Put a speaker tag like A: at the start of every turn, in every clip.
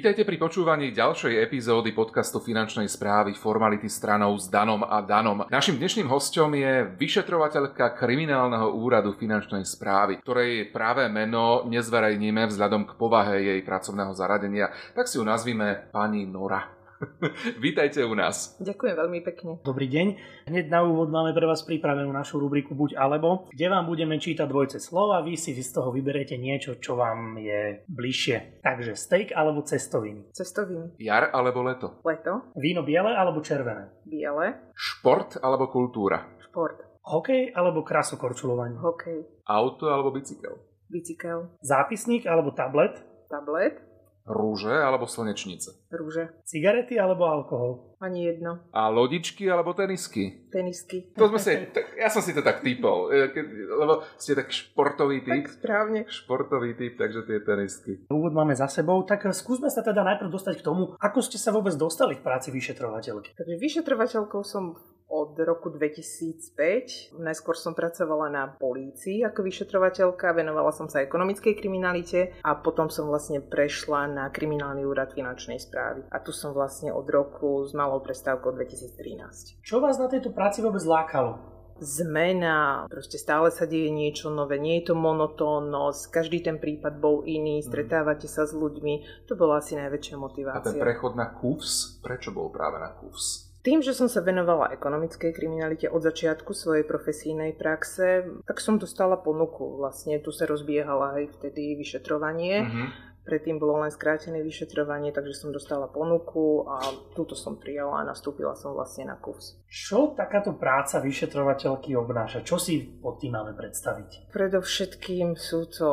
A: Vítajte pri počúvaní ďalšej epizódy podcastu finančnej správy Formality stranou s Danom a Danom. Našim dnešným hostom je vyšetrovateľka kriminálneho úradu finančnej správy, ktorej práve meno nezverejníme vzhľadom k povahe jej pracovného zaradenia, tak si ju nazvime pani Nora. Vítajte u nás.
B: Ďakujem veľmi pekne.
C: Dobrý deň. Hneď na úvod máme pre vás pripravenú našu rubriku Buď alebo, kde vám budeme čítať dvojce slova, vy si z toho vyberete niečo, čo vám je bližšie. Takže steak alebo cestoviny.
B: Cestoviny.
A: Jar alebo leto.
B: Leto.
C: Víno biele alebo červené.
B: Biele.
A: Šport alebo kultúra.
B: Šport.
C: Hokej alebo krasokorčulovanie.
B: Hokej.
A: Auto alebo bicykel.
B: Bicykel.
C: Zápisník alebo tablet.
B: Tablet.
A: Rúže alebo slnečnice.
B: Rúže.
C: Cigarety alebo alkohol.
B: Ani jedno.
A: A lodičky alebo tenisky.
B: Tenisky.
A: To sme si, t- ja som si to tak typol, e, lebo ste tak športový typ.
B: Tak správne.
A: Športový typ, takže tie tenisky.
C: Úvod máme za sebou, tak skúsme sa teda najprv dostať k tomu, ako ste sa vôbec dostali k práci vyšetrovateľky.
B: Takže vyšetrovateľkou som od roku 2005. Najskôr som pracovala na polícii ako vyšetrovateľka, venovala som sa ekonomickej kriminalite a potom som vlastne prešla na kriminálny úrad finančnej správy. A tu som vlastne od roku s malou prestávkou 2013.
C: Čo vás na tejto práci vôbec lákalo?
B: zmena, proste stále sa deje niečo nové, nie je to monotónnosť, každý ten prípad bol iný, stretávate sa s ľuďmi, to bola asi najväčšia
A: A ten
B: motivácia.
A: prechod na KUFS, prečo bol práve na KUFS?
B: Tým, že som sa venovala ekonomickej kriminalite od začiatku svojej profesijnej praxe, tak som dostala ponuku. Vlastne tu sa rozbiehala aj vtedy vyšetrovanie.
A: Mhm.
B: Predtým bolo len skrátené vyšetrovanie, takže som dostala ponuku a túto som prijala a nastúpila som vlastne na KUFS.
C: Čo takáto práca vyšetrovateľky obnáša? Čo si pod tým máme predstaviť?
B: Predovšetkým sú to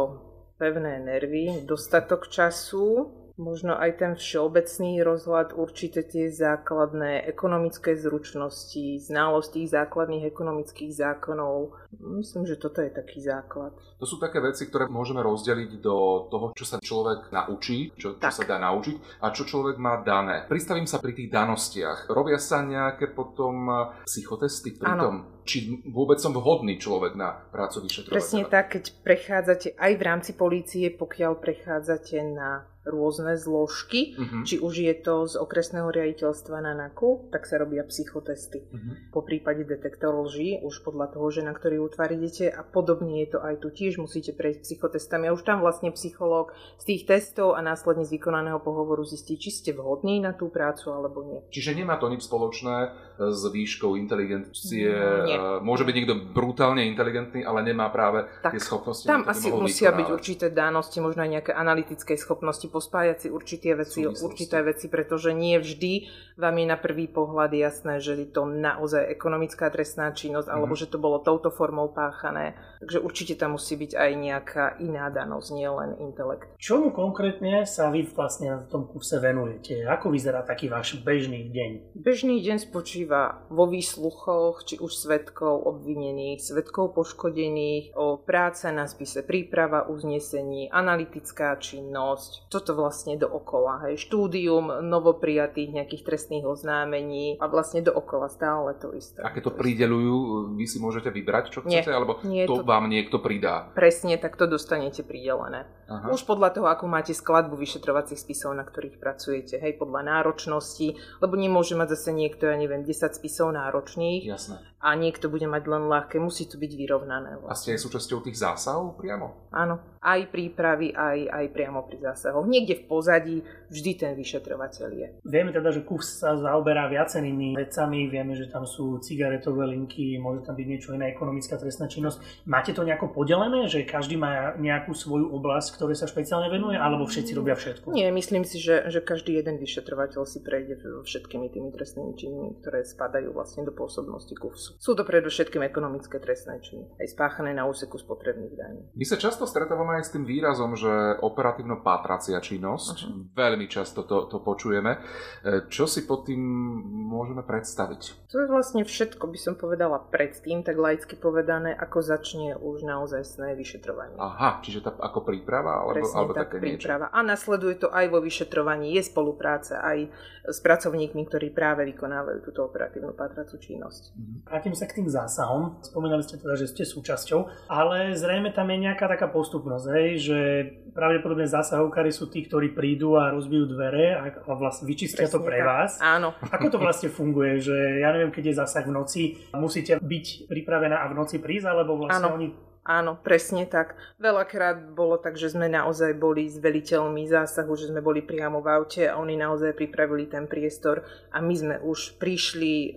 B: pevné nervy, dostatok času, možno aj ten všeobecný rozhľad, určite tie základné ekonomické zručnosti, znalosť tých základných ekonomických zákonov. Myslím, že toto je taký základ.
A: To sú také veci, ktoré môžeme rozdeliť do toho, čo sa človek naučí, čo, čo sa dá naučiť a čo človek má dané. Pristavím sa pri tých danostiach. Robia sa nejaké potom psychotesty pri
B: Áno.
A: tom, či vôbec som vhodný človek na prácu vyšetrovateľa.
B: Presne tak, keď prechádzate aj v rámci polície, pokiaľ prechádzate na rôzne zložky,
A: Mhm.
B: či už je to z okresného riaditeľstva na NAKU, tak sa robia psychotesty.
A: Mhm.
B: po prípade detektor lží, už podľa toho, že na ktorý útvar idete a podobne je to aj tu tiež musíte prejsť psychotestami a už tam vlastne psychológ z tých testov a následne z vykonaného pohovoru zistí, či ste vhodní na tú prácu alebo nie.
A: Čiže nemá to nič spoločné eh, s výškou inteligencie.
B: Nie.
A: Eh, Môže byť niekto brutálne inteligentný, ale nemá práve
B: Tak,
A: tie schopnosti.
B: Tam asi musia byť
A: vykonávať.
B: určité dánosti, možno aj nejaké analytické schopnosti, pospájať si určité veci, určité veci, pretože nie vždy vám je na prvý pohľad jasné, že je to naozaj ekonomická trestná činnosť, alebo
A: Mhm.
B: že to bolo touto formou páchané. Takže určite tam musí byť aj nejaká iná danosť, nie len intelekt.
C: Čomu konkrétne sa vy vlastne v tom kurse venujete? Ako vyzerá taký váš bežný deň?
B: Bežný deň spočíva vo výsluchoch, či už svetkov obvinených, svetkov poškodených, o práca na spise, príprava uznesení, analytická činnosť, toto vlastne dookola, hej, štúdium novoprijatých nejakých trestných oznámení a vlastne dookola stále to isté.
A: A keď to prideľujú, vy si môžete vybrať, čo
B: Nie.
A: chcete, alebo
B: Nie,
A: to,
B: to-
A: vám niekto pridá.
B: Presne, tak to dostanete pridelené.
A: Aha.
B: Už podľa toho, ako máte skladbu vyšetrovacích spisov, na ktorých pracujete, hej, podľa náročnosti, lebo nemôže mať zase niekto, ja neviem, 10 spisov náročných
A: Jasné.
B: a niekto bude mať len ľahké, musí to byť vyrovnané.
A: A ste aj súčasťou tých zásahov priamo?
B: Áno, aj prípravy, aj, aj priamo pri zásahoch. Niekde v pozadí vždy ten vyšetrovateľ je.
C: Vieme teda, že KUFS sa zaoberá viacerými vecami, vieme, že tam sú cigaretové linky, môže tam byť niečo iné, ekonomická trestná činnosť. Máte to nejako podelené, že každý má nejakú svoju oblasť, ktoré sa špeciálne venuje, alebo všetci robia všetko?
B: Nie, myslím si, že, že každý jeden vyšetrovateľ si prejde všetkými tými trestnými činmi, ktoré spadajú vlastne do pôsobnosti KUFSu. Sú to predovšetkým ekonomické trestné činy, aj spáchané na úseku spotrebných daní.
A: My sa často stretávame aj s tým výrazom, že operatívno-pátracia činnosť,
B: Mhm.
A: veľmi často to, to počujeme. E, Čo si pod tým môžeme predstaviť?
B: To je vlastne všetko, by som povedala predtým, tak laicky povedané, ako začne už naozajstné vyšetrovanie.
A: Aha, čiže tá, ako príprava, alebo,
B: Presne
A: alebo
B: tak,
A: také niečo.
B: príprava. A nasleduje to aj vo vyšetrovaní. Je spolupráca aj s pracovníkmi, ktorí práve vykonávajú túto operatívnu pátracú činnosť.
A: Mhm.
C: Vrátim sa k tým zásahom. Spomínali ste teda, že ste súčasťou, ale zrejme tam je nejaká taká postupnosť, hej, že pravdepodobne zásahovkári sú tí, ktorí prídu a rozbijú dvere a, a vlastne vyčistia Presne to pre tak. vás.
B: Áno.
C: Ako to vlastne funguje, že ja neviem, keď je zásah v noci, musíte byť pripravená a v noci prísť, alebo vlastne
B: Áno.
C: oni
B: Áno, presne tak. Veľakrát bolo tak, že sme naozaj boli s veliteľmi zásahu, že sme boli priamo v aute a oni naozaj pripravili ten priestor a my sme už prišli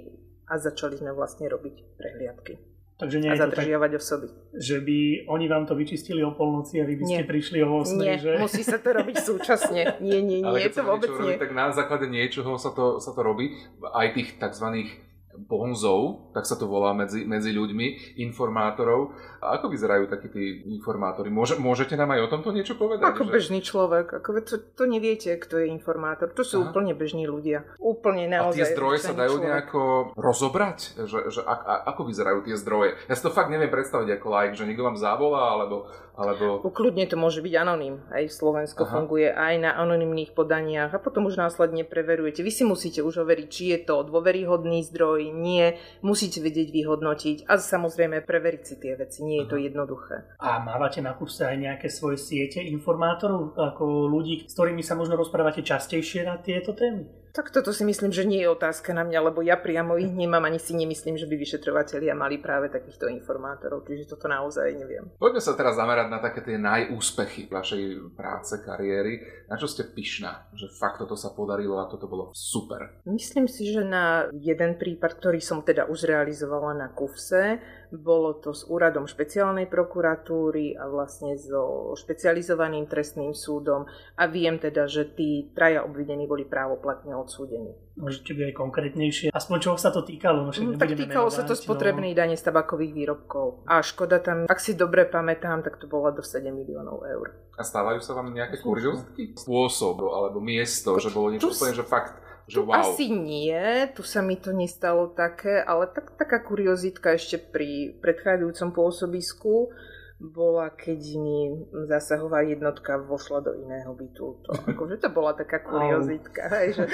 B: a začali sme vlastne robiť prehliadky. Takže nie a zadržiavať tak, osoby.
C: Že by oni vám to vyčistili o polnoci a vy by ste nie. prišli o 8.
B: Nie,
C: že?
B: musí sa to robiť súčasne. Nie, nie, nie, Ale
A: keď to vôbec nie. Robí, tak na základe niečoho sa to, sa to robí. Aj tých tzv bonzov, tak sa to volá medzi, medzi ľuďmi, informátorov. A ako vyzerajú takí tí informátori? Môže, môžete nám aj o tomto niečo povedať?
B: Ako že? bežný človek. Ako, to, to neviete, kto je informátor. To sú Aha. úplne bežní ľudia. Úplne naozaj.
A: A tie zdroje sa dajú človek. nejako rozobrať? Že, že a, a, ako vyzerajú tie zdroje? Ja si to fakt neviem predstaviť ako like, že niekto vám zavolá, alebo alebo...
B: Kľudne to môže byť anoním. Aj Slovensko Aha. funguje aj na anonymných podaniach a potom už následne preverujete. Vy si musíte už overiť, či je to dôveryhodný zdroj, nie. Musíte vedieť vyhodnotiť a samozrejme preveriť si tie veci. Nie je to jednoduché.
C: A mávate na kurse aj nejaké svoje siete informátorov, ako ľudí, s ktorými sa možno rozprávate častejšie na tieto témy?
B: Tak toto si myslím, že nie je otázka na mňa, lebo ja priamo ich nemám, ani si nemyslím, že by vyšetrovateľia mali práve takýchto informátorov, čiže toto naozaj neviem.
A: Poďme sa teraz zamerať na také tie najúspechy vašej práce, kariéry. Na čo ste pyšná, že fakt toto sa podarilo a toto bolo super?
B: Myslím si, že na jeden prípad, ktorý som teda už realizovala na KUFSE, bolo to s úradom špeciálnej prokuratúry a vlastne so špecializovaným trestným súdom a viem teda, že tí traja obvinení boli právoplatne odsúdení.
C: Môžete byť aj konkrétnejšie. Aspoň čoho sa to týkalo? No,
B: no tak týkalo menovať, sa to spotrebnej no... dane z tabakových výrobkov. A škoda tam, ak si dobre pamätám, tak to bola do 7 miliónov eur.
A: A stávajú sa vám nejaké kuriozity? Spôsob alebo miesto, že bolo niečo úplne, že fakt že wow.
B: Asi nie, tu sa mi to nestalo také, ale tak, taká kuriozitka ešte pri predchádzajúcom pôsobisku bola, keď mi zasahová jednotka vošla do iného bytu. To, akože to bola taká kuriozitka, hej, že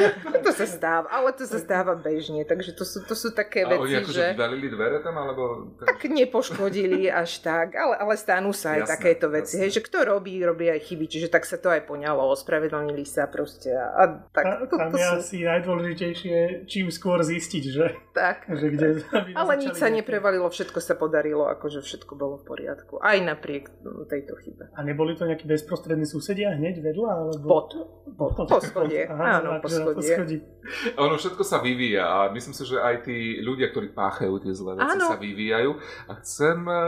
B: to sa stáva, ale to sa stáva bežne, takže to sú, to sú také
A: a
B: veci,
A: oni akože že... vyvalili dvere tam, alebo...
B: Tak nepoškodili až tak, ale, ale stanú sa aj jasné, takéto veci, jasné. hej, že kto robí, robí aj chyby, čiže tak sa to aj poňalo, ospravedlnili sa proste a, a tak.
C: To, to, to je sú... asi najdôležitejšie, čím skôr zistiť, že...
B: Tak, že kde, tak. ale nič sa neprevalilo, všetko sa podarilo, akože všetko bolo v poriadku. Aj aj napriek tejto chybe.
C: A neboli to nejakí bezprostrední susedia hneď vedľa? Alebo...
B: Pod. Pod. Poschodie. Aha, Áno, poschodie.
A: Ono všetko sa vyvíja a myslím si, že aj tí ľudia, ktorí páchajú tie zlé veci, Áno. sa vyvíjajú. A chcem e,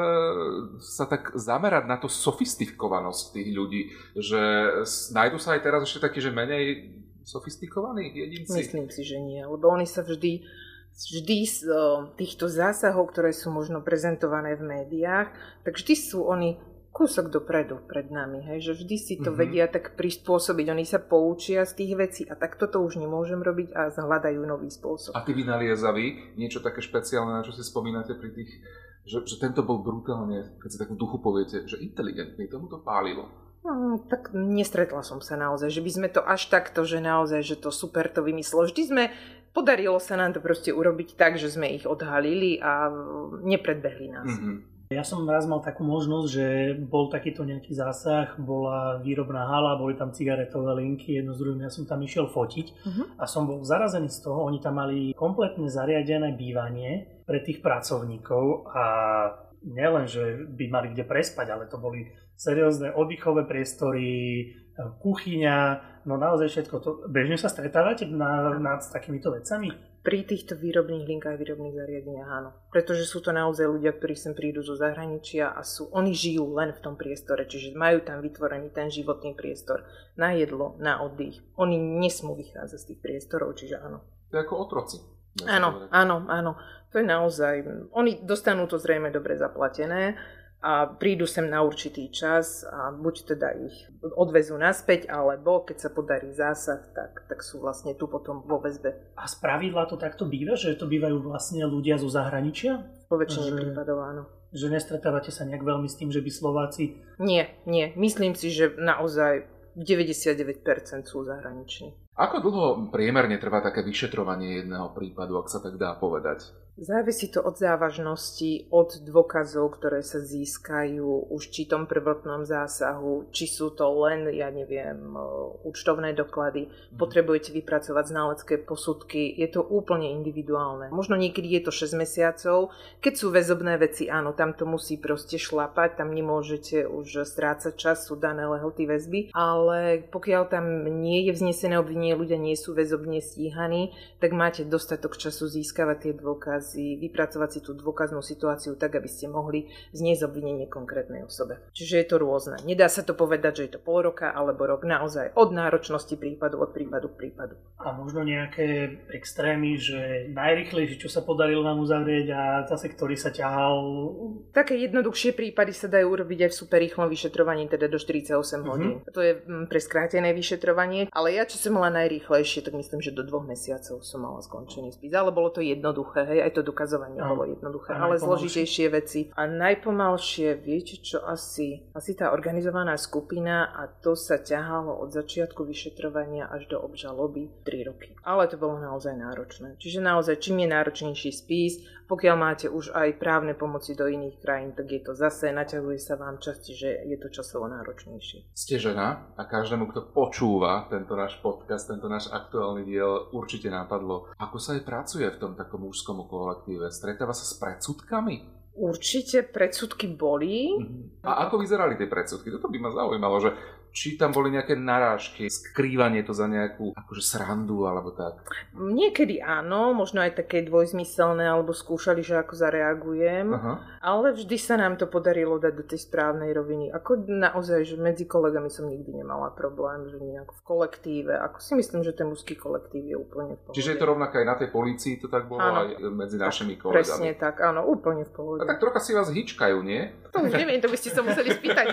A: sa tak zamerať na to sofistikovanosť tých ľudí, že nájdu sa aj teraz ešte takí, že menej sofistikovaní jedinci?
B: Myslím si, že nie, lebo oni sa vždy vždy z týchto zásahov, ktoré sú možno prezentované v médiách, tak vždy sú oni kúsok dopredu pred nami, hej, že vždy si to mm-hmm. vedia tak prispôsobiť, oni sa poučia z tých vecí a tak toto už nemôžem robiť a zhľadajú nový spôsob.
A: A ty vynaliezaví niečo také špeciálne, na čo si spomínate pri tých, že, že tento bol brutálne, keď si takú duchu poviete, že inteligentný, tomu to pálilo.
B: No, tak nestretla som sa naozaj, že by sme to až takto, že naozaj, že to super to vymyslelo. Vždy sme podarilo sa nám to proste urobiť tak, že sme ich odhalili a nepredbehli nás. Mm-hmm.
C: Ja som raz mal takú možnosť, že bol takýto nejaký zásah, bola výrobná hala, boli tam cigaretové linky, jedno z druhým, ja som tam išiel fotiť uh-huh. a som bol zarazený z toho, oni tam mali kompletne zariadené bývanie pre tých pracovníkov a nielen, že by mali kde prespať, ale to boli seriózne oddychové priestory, kuchyňa, no naozaj všetko to. Bežne sa stretávate na, na, s takýmito vecami?
B: Pri týchto výrobných linkách, výrobných zariadeniach áno. Pretože sú to naozaj ľudia, ktorí sem prídu zo zahraničia a sú, oni žijú len v tom priestore, čiže majú tam vytvorený ten životný priestor na jedlo, na oddych. Oni nesmú vychádzať z tých priestorov, čiže áno.
A: To je ako otroci.
B: Áno, áno, áno. To je naozaj... Oni dostanú to zrejme dobre zaplatené a prídu sem na určitý čas a buď teda ich odvezú naspäť, alebo keď sa podarí zásah, tak, tak sú vlastne tu potom vo väzbe.
C: A z pravidla to takto býva, že to bývajú vlastne ľudia zo zahraničia?
B: Po väčšine že, prípadov áno.
C: Že nestretávate sa nejak veľmi s tým, že by Slováci...
B: Nie, nie. Myslím si, že naozaj 99% sú zahraniční.
A: Ako dlho priemerne trvá také vyšetrovanie jedného prípadu, ak sa tak dá povedať?
B: Závisí to od závažnosti, od dôkazov, ktoré sa získajú už či tom prvotnom zásahu, či sú to len, ja neviem, účtovné doklady, mhm. potrebujete vypracovať znalecké posudky, je to úplne individuálne. Možno niekedy je to 6 mesiacov, keď sú väzobné veci, áno, tam to musí proste šlapať, tam nemôžete už strácať čas, sú dané lehoty väzby, ale pokiaľ tam nie je vznesené obvinenie, ľudia nie sú väzobne stíhaní, tak máte dostatok času získavať tie dôkazy dôkazy, vypracovať si tú dôkaznú situáciu tak, aby ste mohli zniesť obvinenie konkrétnej osobe. Čiže je to rôzne. Nedá sa to povedať, že je to pol roka alebo rok, naozaj od náročnosti prípadu, od prípadu k prípadu.
C: A možno nejaké extrémy, že najrychlejšie, čo sa podarilo nám uzavrieť a zase, ktorý sa ťahal.
B: Také jednoduchšie prípady sa dajú urobiť aj v super rýchlom vyšetrovaní, teda do 48 mm-hmm. hodín. To je mm, pre skrátené vyšetrovanie, ale ja čo som mala najrýchlejšie, tak myslím, že do dvoch mesiacov som mala skončený spis. Ale bolo to jednoduché, hej, aj to dokazovanie no. bolo jednoduché, ale zložitejšie veci. A najpomalšie, viete čo asi? Asi tá organizovaná skupina a to sa ťahalo od začiatku vyšetrovania až do obžaloby 3 roky. Ale to bolo naozaj náročné. Čiže naozaj, čím je náročnejší spis, pokiaľ máte už aj právne pomoci do iných krajín, tak je to zase, naťahuje sa vám čas, že je to časovo náročnejšie.
A: Ste žena a každému, kto počúva tento náš podcast, tento náš aktuálny diel, určite nápadlo, ako sa aj pracuje v tom takom mužskom kolektíve. Stretáva sa s predsudkami?
B: Určite predsudky boli.
A: Mhm. A ako vyzerali tie predsudky? Toto by ma zaujímalo, že či tam boli nejaké narážky, skrývanie to za nejakú akože srandu alebo tak?
B: Niekedy áno, možno aj také dvojzmyselné, alebo skúšali, že ako zareagujem, Aha. ale vždy sa nám to podarilo dať do tej správnej roviny. Ako naozaj, že medzi kolegami som nikdy nemala problém, že nejak v kolektíve, ako si myslím, že ten mužský kolektív je úplne v pohode.
A: Čiže je to rovnaké aj na tej policii, to tak bolo áno. aj medzi našimi tak, kolegami.
B: Presne tak, áno, úplne v pohode.
A: A tak trocha si vás hyčkajú, nie?
B: To už neviem, to by ste sa museli spýtať.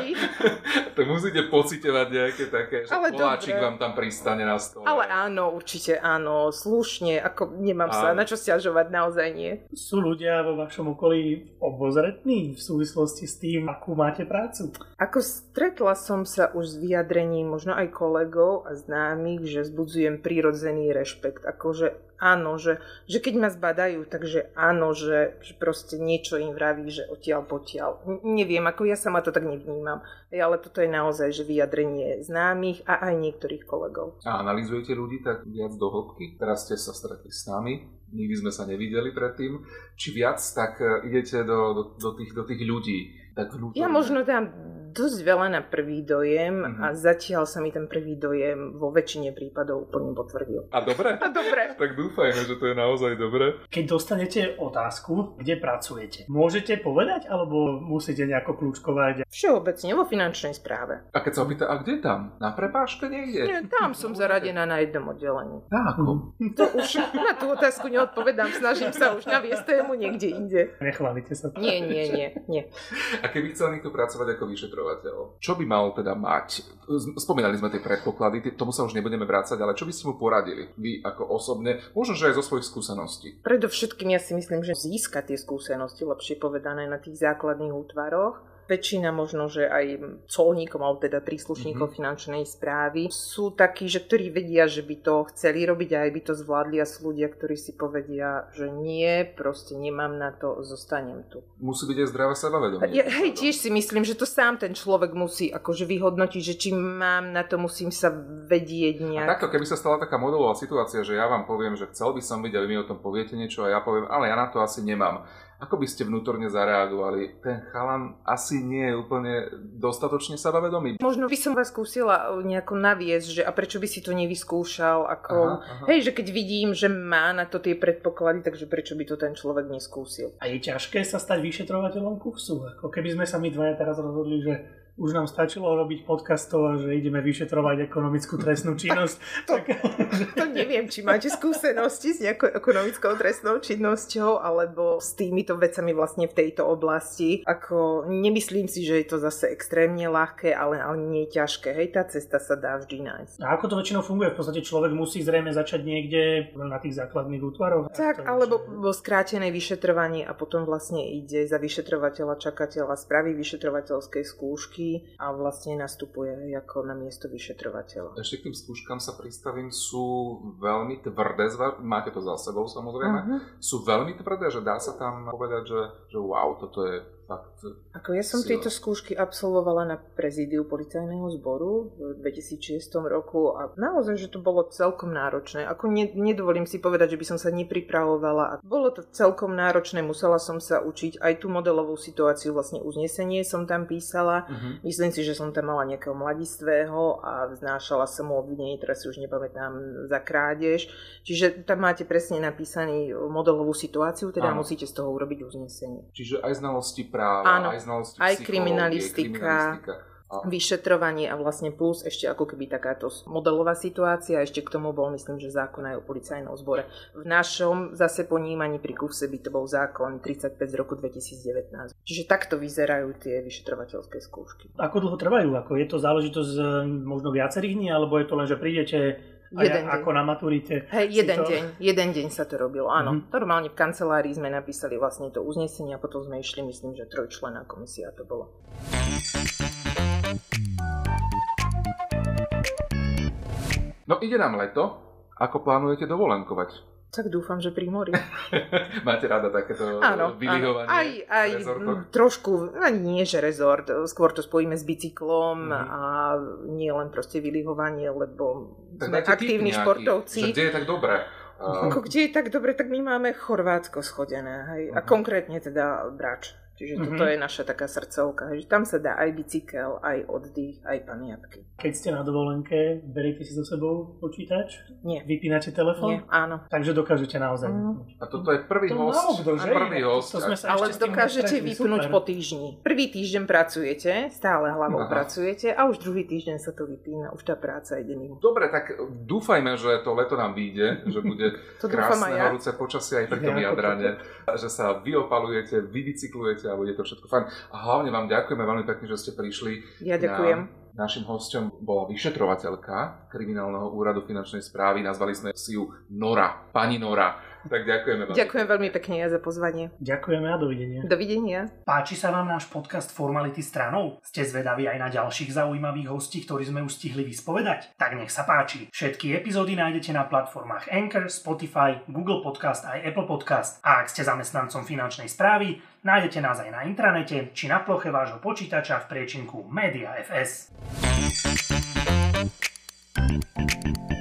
A: to musíte pocitovať nejaké také, že Ale koláčik vám tam pristane na stole.
B: Ale áno, určite áno, slušne, ako nemám áno. sa na čo stiažovať, naozaj nie.
C: Sú ľudia vo vašom okolí obozretní v súvislosti s tým, akú máte prácu?
B: Ako stretla som sa už s vyjadrením možno aj kolegov a známych, že zbudzujem prírodzený rešpekt. Akože áno, že, že keď ma zbadajú, takže áno, že, že proste niečo im vraví, že odtiaľ potiaľ. Neviem, ako ja sama to tak nevnímam, ale toto je naozaj že vyjadrenie známych a aj niektorých kolegov.
A: A analizujete ľudí tak viac do hĺbky? Teraz ste sa stretli s nami, nikdy sme sa nevideli predtým. Či viac tak e, idete do, do, do, tých, do tých ľudí? Tak
B: vnútorne? Ja možno dám dosť veľa na prvý dojem uh-huh. a zatiaľ sa mi ten prvý dojem vo väčšine prípadov úplne potvrdil.
A: A dobre?
B: A dobre.
A: tak dúfajme, že to je naozaj dobre.
C: Keď dostanete otázku, kde pracujete, môžete povedať alebo musíte nejako kľúčkovať?
B: Všeobecne vo finančnej správe.
A: A keď sa opýta, a kde tam? Na prepážke niekde?
B: Nie, tam som zaradená na jednom oddelení.
A: Ako?
B: To už na tú otázku neodpovedám, snažím sa už naviesť tému niekde inde.
C: Nechválite sa.
B: Nie, nie, nie, nie.
A: A keby chcel niekto pracovať ako vyšetrovateľ. Čo by mal teda mať? Spomínali sme tie predpoklady, tomu sa už nebudeme vrácať, ale čo by ste mu poradili? Vy ako osobne, možno, že aj zo svojich skúseností.
B: Predovšetkým ja si myslím, že získať tie skúsenosti, lepšie povedané, na tých základných útvaroch väčšina možno, že aj colníkov alebo teda príslušníkov mm-hmm. finančnej správy sú takí, že ktorí vedia, že by to chceli robiť a aj by to zvládli a sú ľudia, ktorí si povedia, že nie, proste nemám na to, zostanem tu.
A: Musí byť aj zdravé sebavedomie.
B: Ja, hej, tiež si myslím, že to sám ten človek musí akože vyhodnotiť, že či mám na to, musím sa vedieť nejak.
A: A takto, keby sa stala taká modelová situácia, že ja vám poviem, že chcel by som byť a vy mi o tom poviete niečo a ja poviem, ale ja na to asi nemám ako by ste vnútorne zareagovali? Ten chalan asi nie je úplne dostatočne sebavedomý.
B: Možno by som vás skúsila nejako naviesť, že a prečo by si to nevyskúšal, ako, aha, aha. hej, že keď vidím, že má na to tie predpoklady, takže prečo by to ten človek neskúsil.
C: A je ťažké sa stať vyšetrovateľom kursu? Ako keby sme sa my dvaja teraz rozhodli, že už nám stačilo robiť podcastov že ideme vyšetrovať ekonomickú trestnú činnosť.
B: to, to neviem, či máte skúsenosti s nejakou ekonomickou trestnou činnosťou alebo s týmito vecami vlastne v tejto oblasti. Ako nemyslím si, že je to zase extrémne ľahké, ale, ale nie je ťažké. Hej, tá cesta sa dá vždy nájsť.
C: A ako to väčšinou funguje? V podstate človek musí zrejme začať niekde na tých základných útvaroch?
B: Tak, alebo vo skrátenej vyšetrovaní a potom vlastne ide za vyšetrovateľa, čakateľa, spraví vyšetrovateľskej skúšky skúšky a vlastne nastupuje ako na miesto vyšetrovateľa.
A: Ešte k tým skúškam sa pristavím, sú veľmi tvrdé, máte to za sebou samozrejme, uh-huh. sú veľmi tvrdé, že dá sa tam povedať, že, že wow, toto je fakt
B: Ako ja som sila. tieto skúšky absolvovala na prezídiu policajného zboru v 2006 roku a naozaj, že to bolo celkom náročné. Ako ne, nedovolím si povedať, že by som sa nepripravovala. Bolo to celkom náročné, musela som sa učiť aj tú modelovú situáciu, vlastne uznesenie som tam písala. Uh-huh. Myslím si, že som tam mala nejakého mladistvého a vznášala som mu obvinenie, teraz si už nepamätám, za krádež. Čiže tam máte presne napísaný modelovú situáciu, teda Áno. musíte z toho urobiť uznesenie.
A: Čiže aj znalosti práva,
B: Áno,
A: aj znalosti
B: aj kriminalistika, kriminalistika a... vyšetrovanie a vlastne plus ešte ako keby takáto modelová situácia. Ešte k tomu bol, myslím, že zákon aj o policajnom zbore. V našom zase ponímaní pri kufse by to bol zákon 35 z roku 2019. Čiže takto vyzerajú tie vyšetrovateľské skúšky.
C: Ako dlho trvajú? Ako je to záležitosť z možno viacerých dní, alebo je to len, že prídete Jeden deň. ako na maturite.
B: Hej, jeden to... deň, jeden deň sa to robilo, áno. Mm-hmm. Normálne v kancelárii sme napísali vlastne to uznesenie a potom sme išli, myslím, že trojčlená komisia to bolo.
A: No ide nám leto. Ako plánujete dovolenkovať?
B: Tak dúfam, že pri mori.
A: Máte rada takéto áno, vylihovanie
B: áno. Aj, aj trošku, ani nie že rezort, skôr to spojíme s bicyklom mm-hmm. a nie len proste vylihovanie, lebo tak sme aktívni nejaký, športovci.
A: Že kde je tak dobré?
B: Ako kde je tak dobre, tak my máme Chorvátsko schodené. Hej? Uh-huh. A mhm. konkrétne teda Brač. Čiže mm-hmm. toto je naša taká srdcovka, že tam sa dá aj bicykel, aj oddych, aj pamiatky.
C: Keď ste na dovolenke, beriete si so sebou počítač?
B: Nie.
C: Vypínate telefón?
B: Nie, áno.
C: Takže dokážete naozaj. Mm.
A: A toto je prvý to host. Málo, že? Prvý host. To
B: sme sa Ale dokážete vypnúť super. po týždni. Prvý týždeň pracujete, stále hlavou Aha. pracujete a už druhý týždeň sa to vypína. Už tá práca ide mimo.
A: Dobre, tak dúfajme, že to leto nám vyjde, že bude krásne ja. horúce počasie aj pri tom jadrane, že sa vyopalujete, vybicyklujete a bude to všetko fajn. A hlavne vám ďakujeme veľmi pekne, že ste prišli.
B: Ja ďakujem.
A: Na, našim hostom bola vyšetrovateľka kriminálneho úradu finančnej správy. Nazvali sme si ju Nora. Pani Nora. Tak ďakujeme
B: veľmi. Ďakujem veľmi pekne ja za pozvanie.
C: Ďakujeme a dovidenia.
B: Dovidenia.
C: Páči sa vám náš podcast Formality stranou? Ste zvedaví aj na ďalších zaujímavých hostí, ktorí sme už stihli vyspovedať? Tak nech sa páči. Všetky epizódy nájdete na platformách Anchor, Spotify, Google Podcast aj Apple Podcast. A ak ste zamestnancom finančnej správy, nájdete nás aj na intranete či na ploche vášho počítača v priečinku Media FS. thank you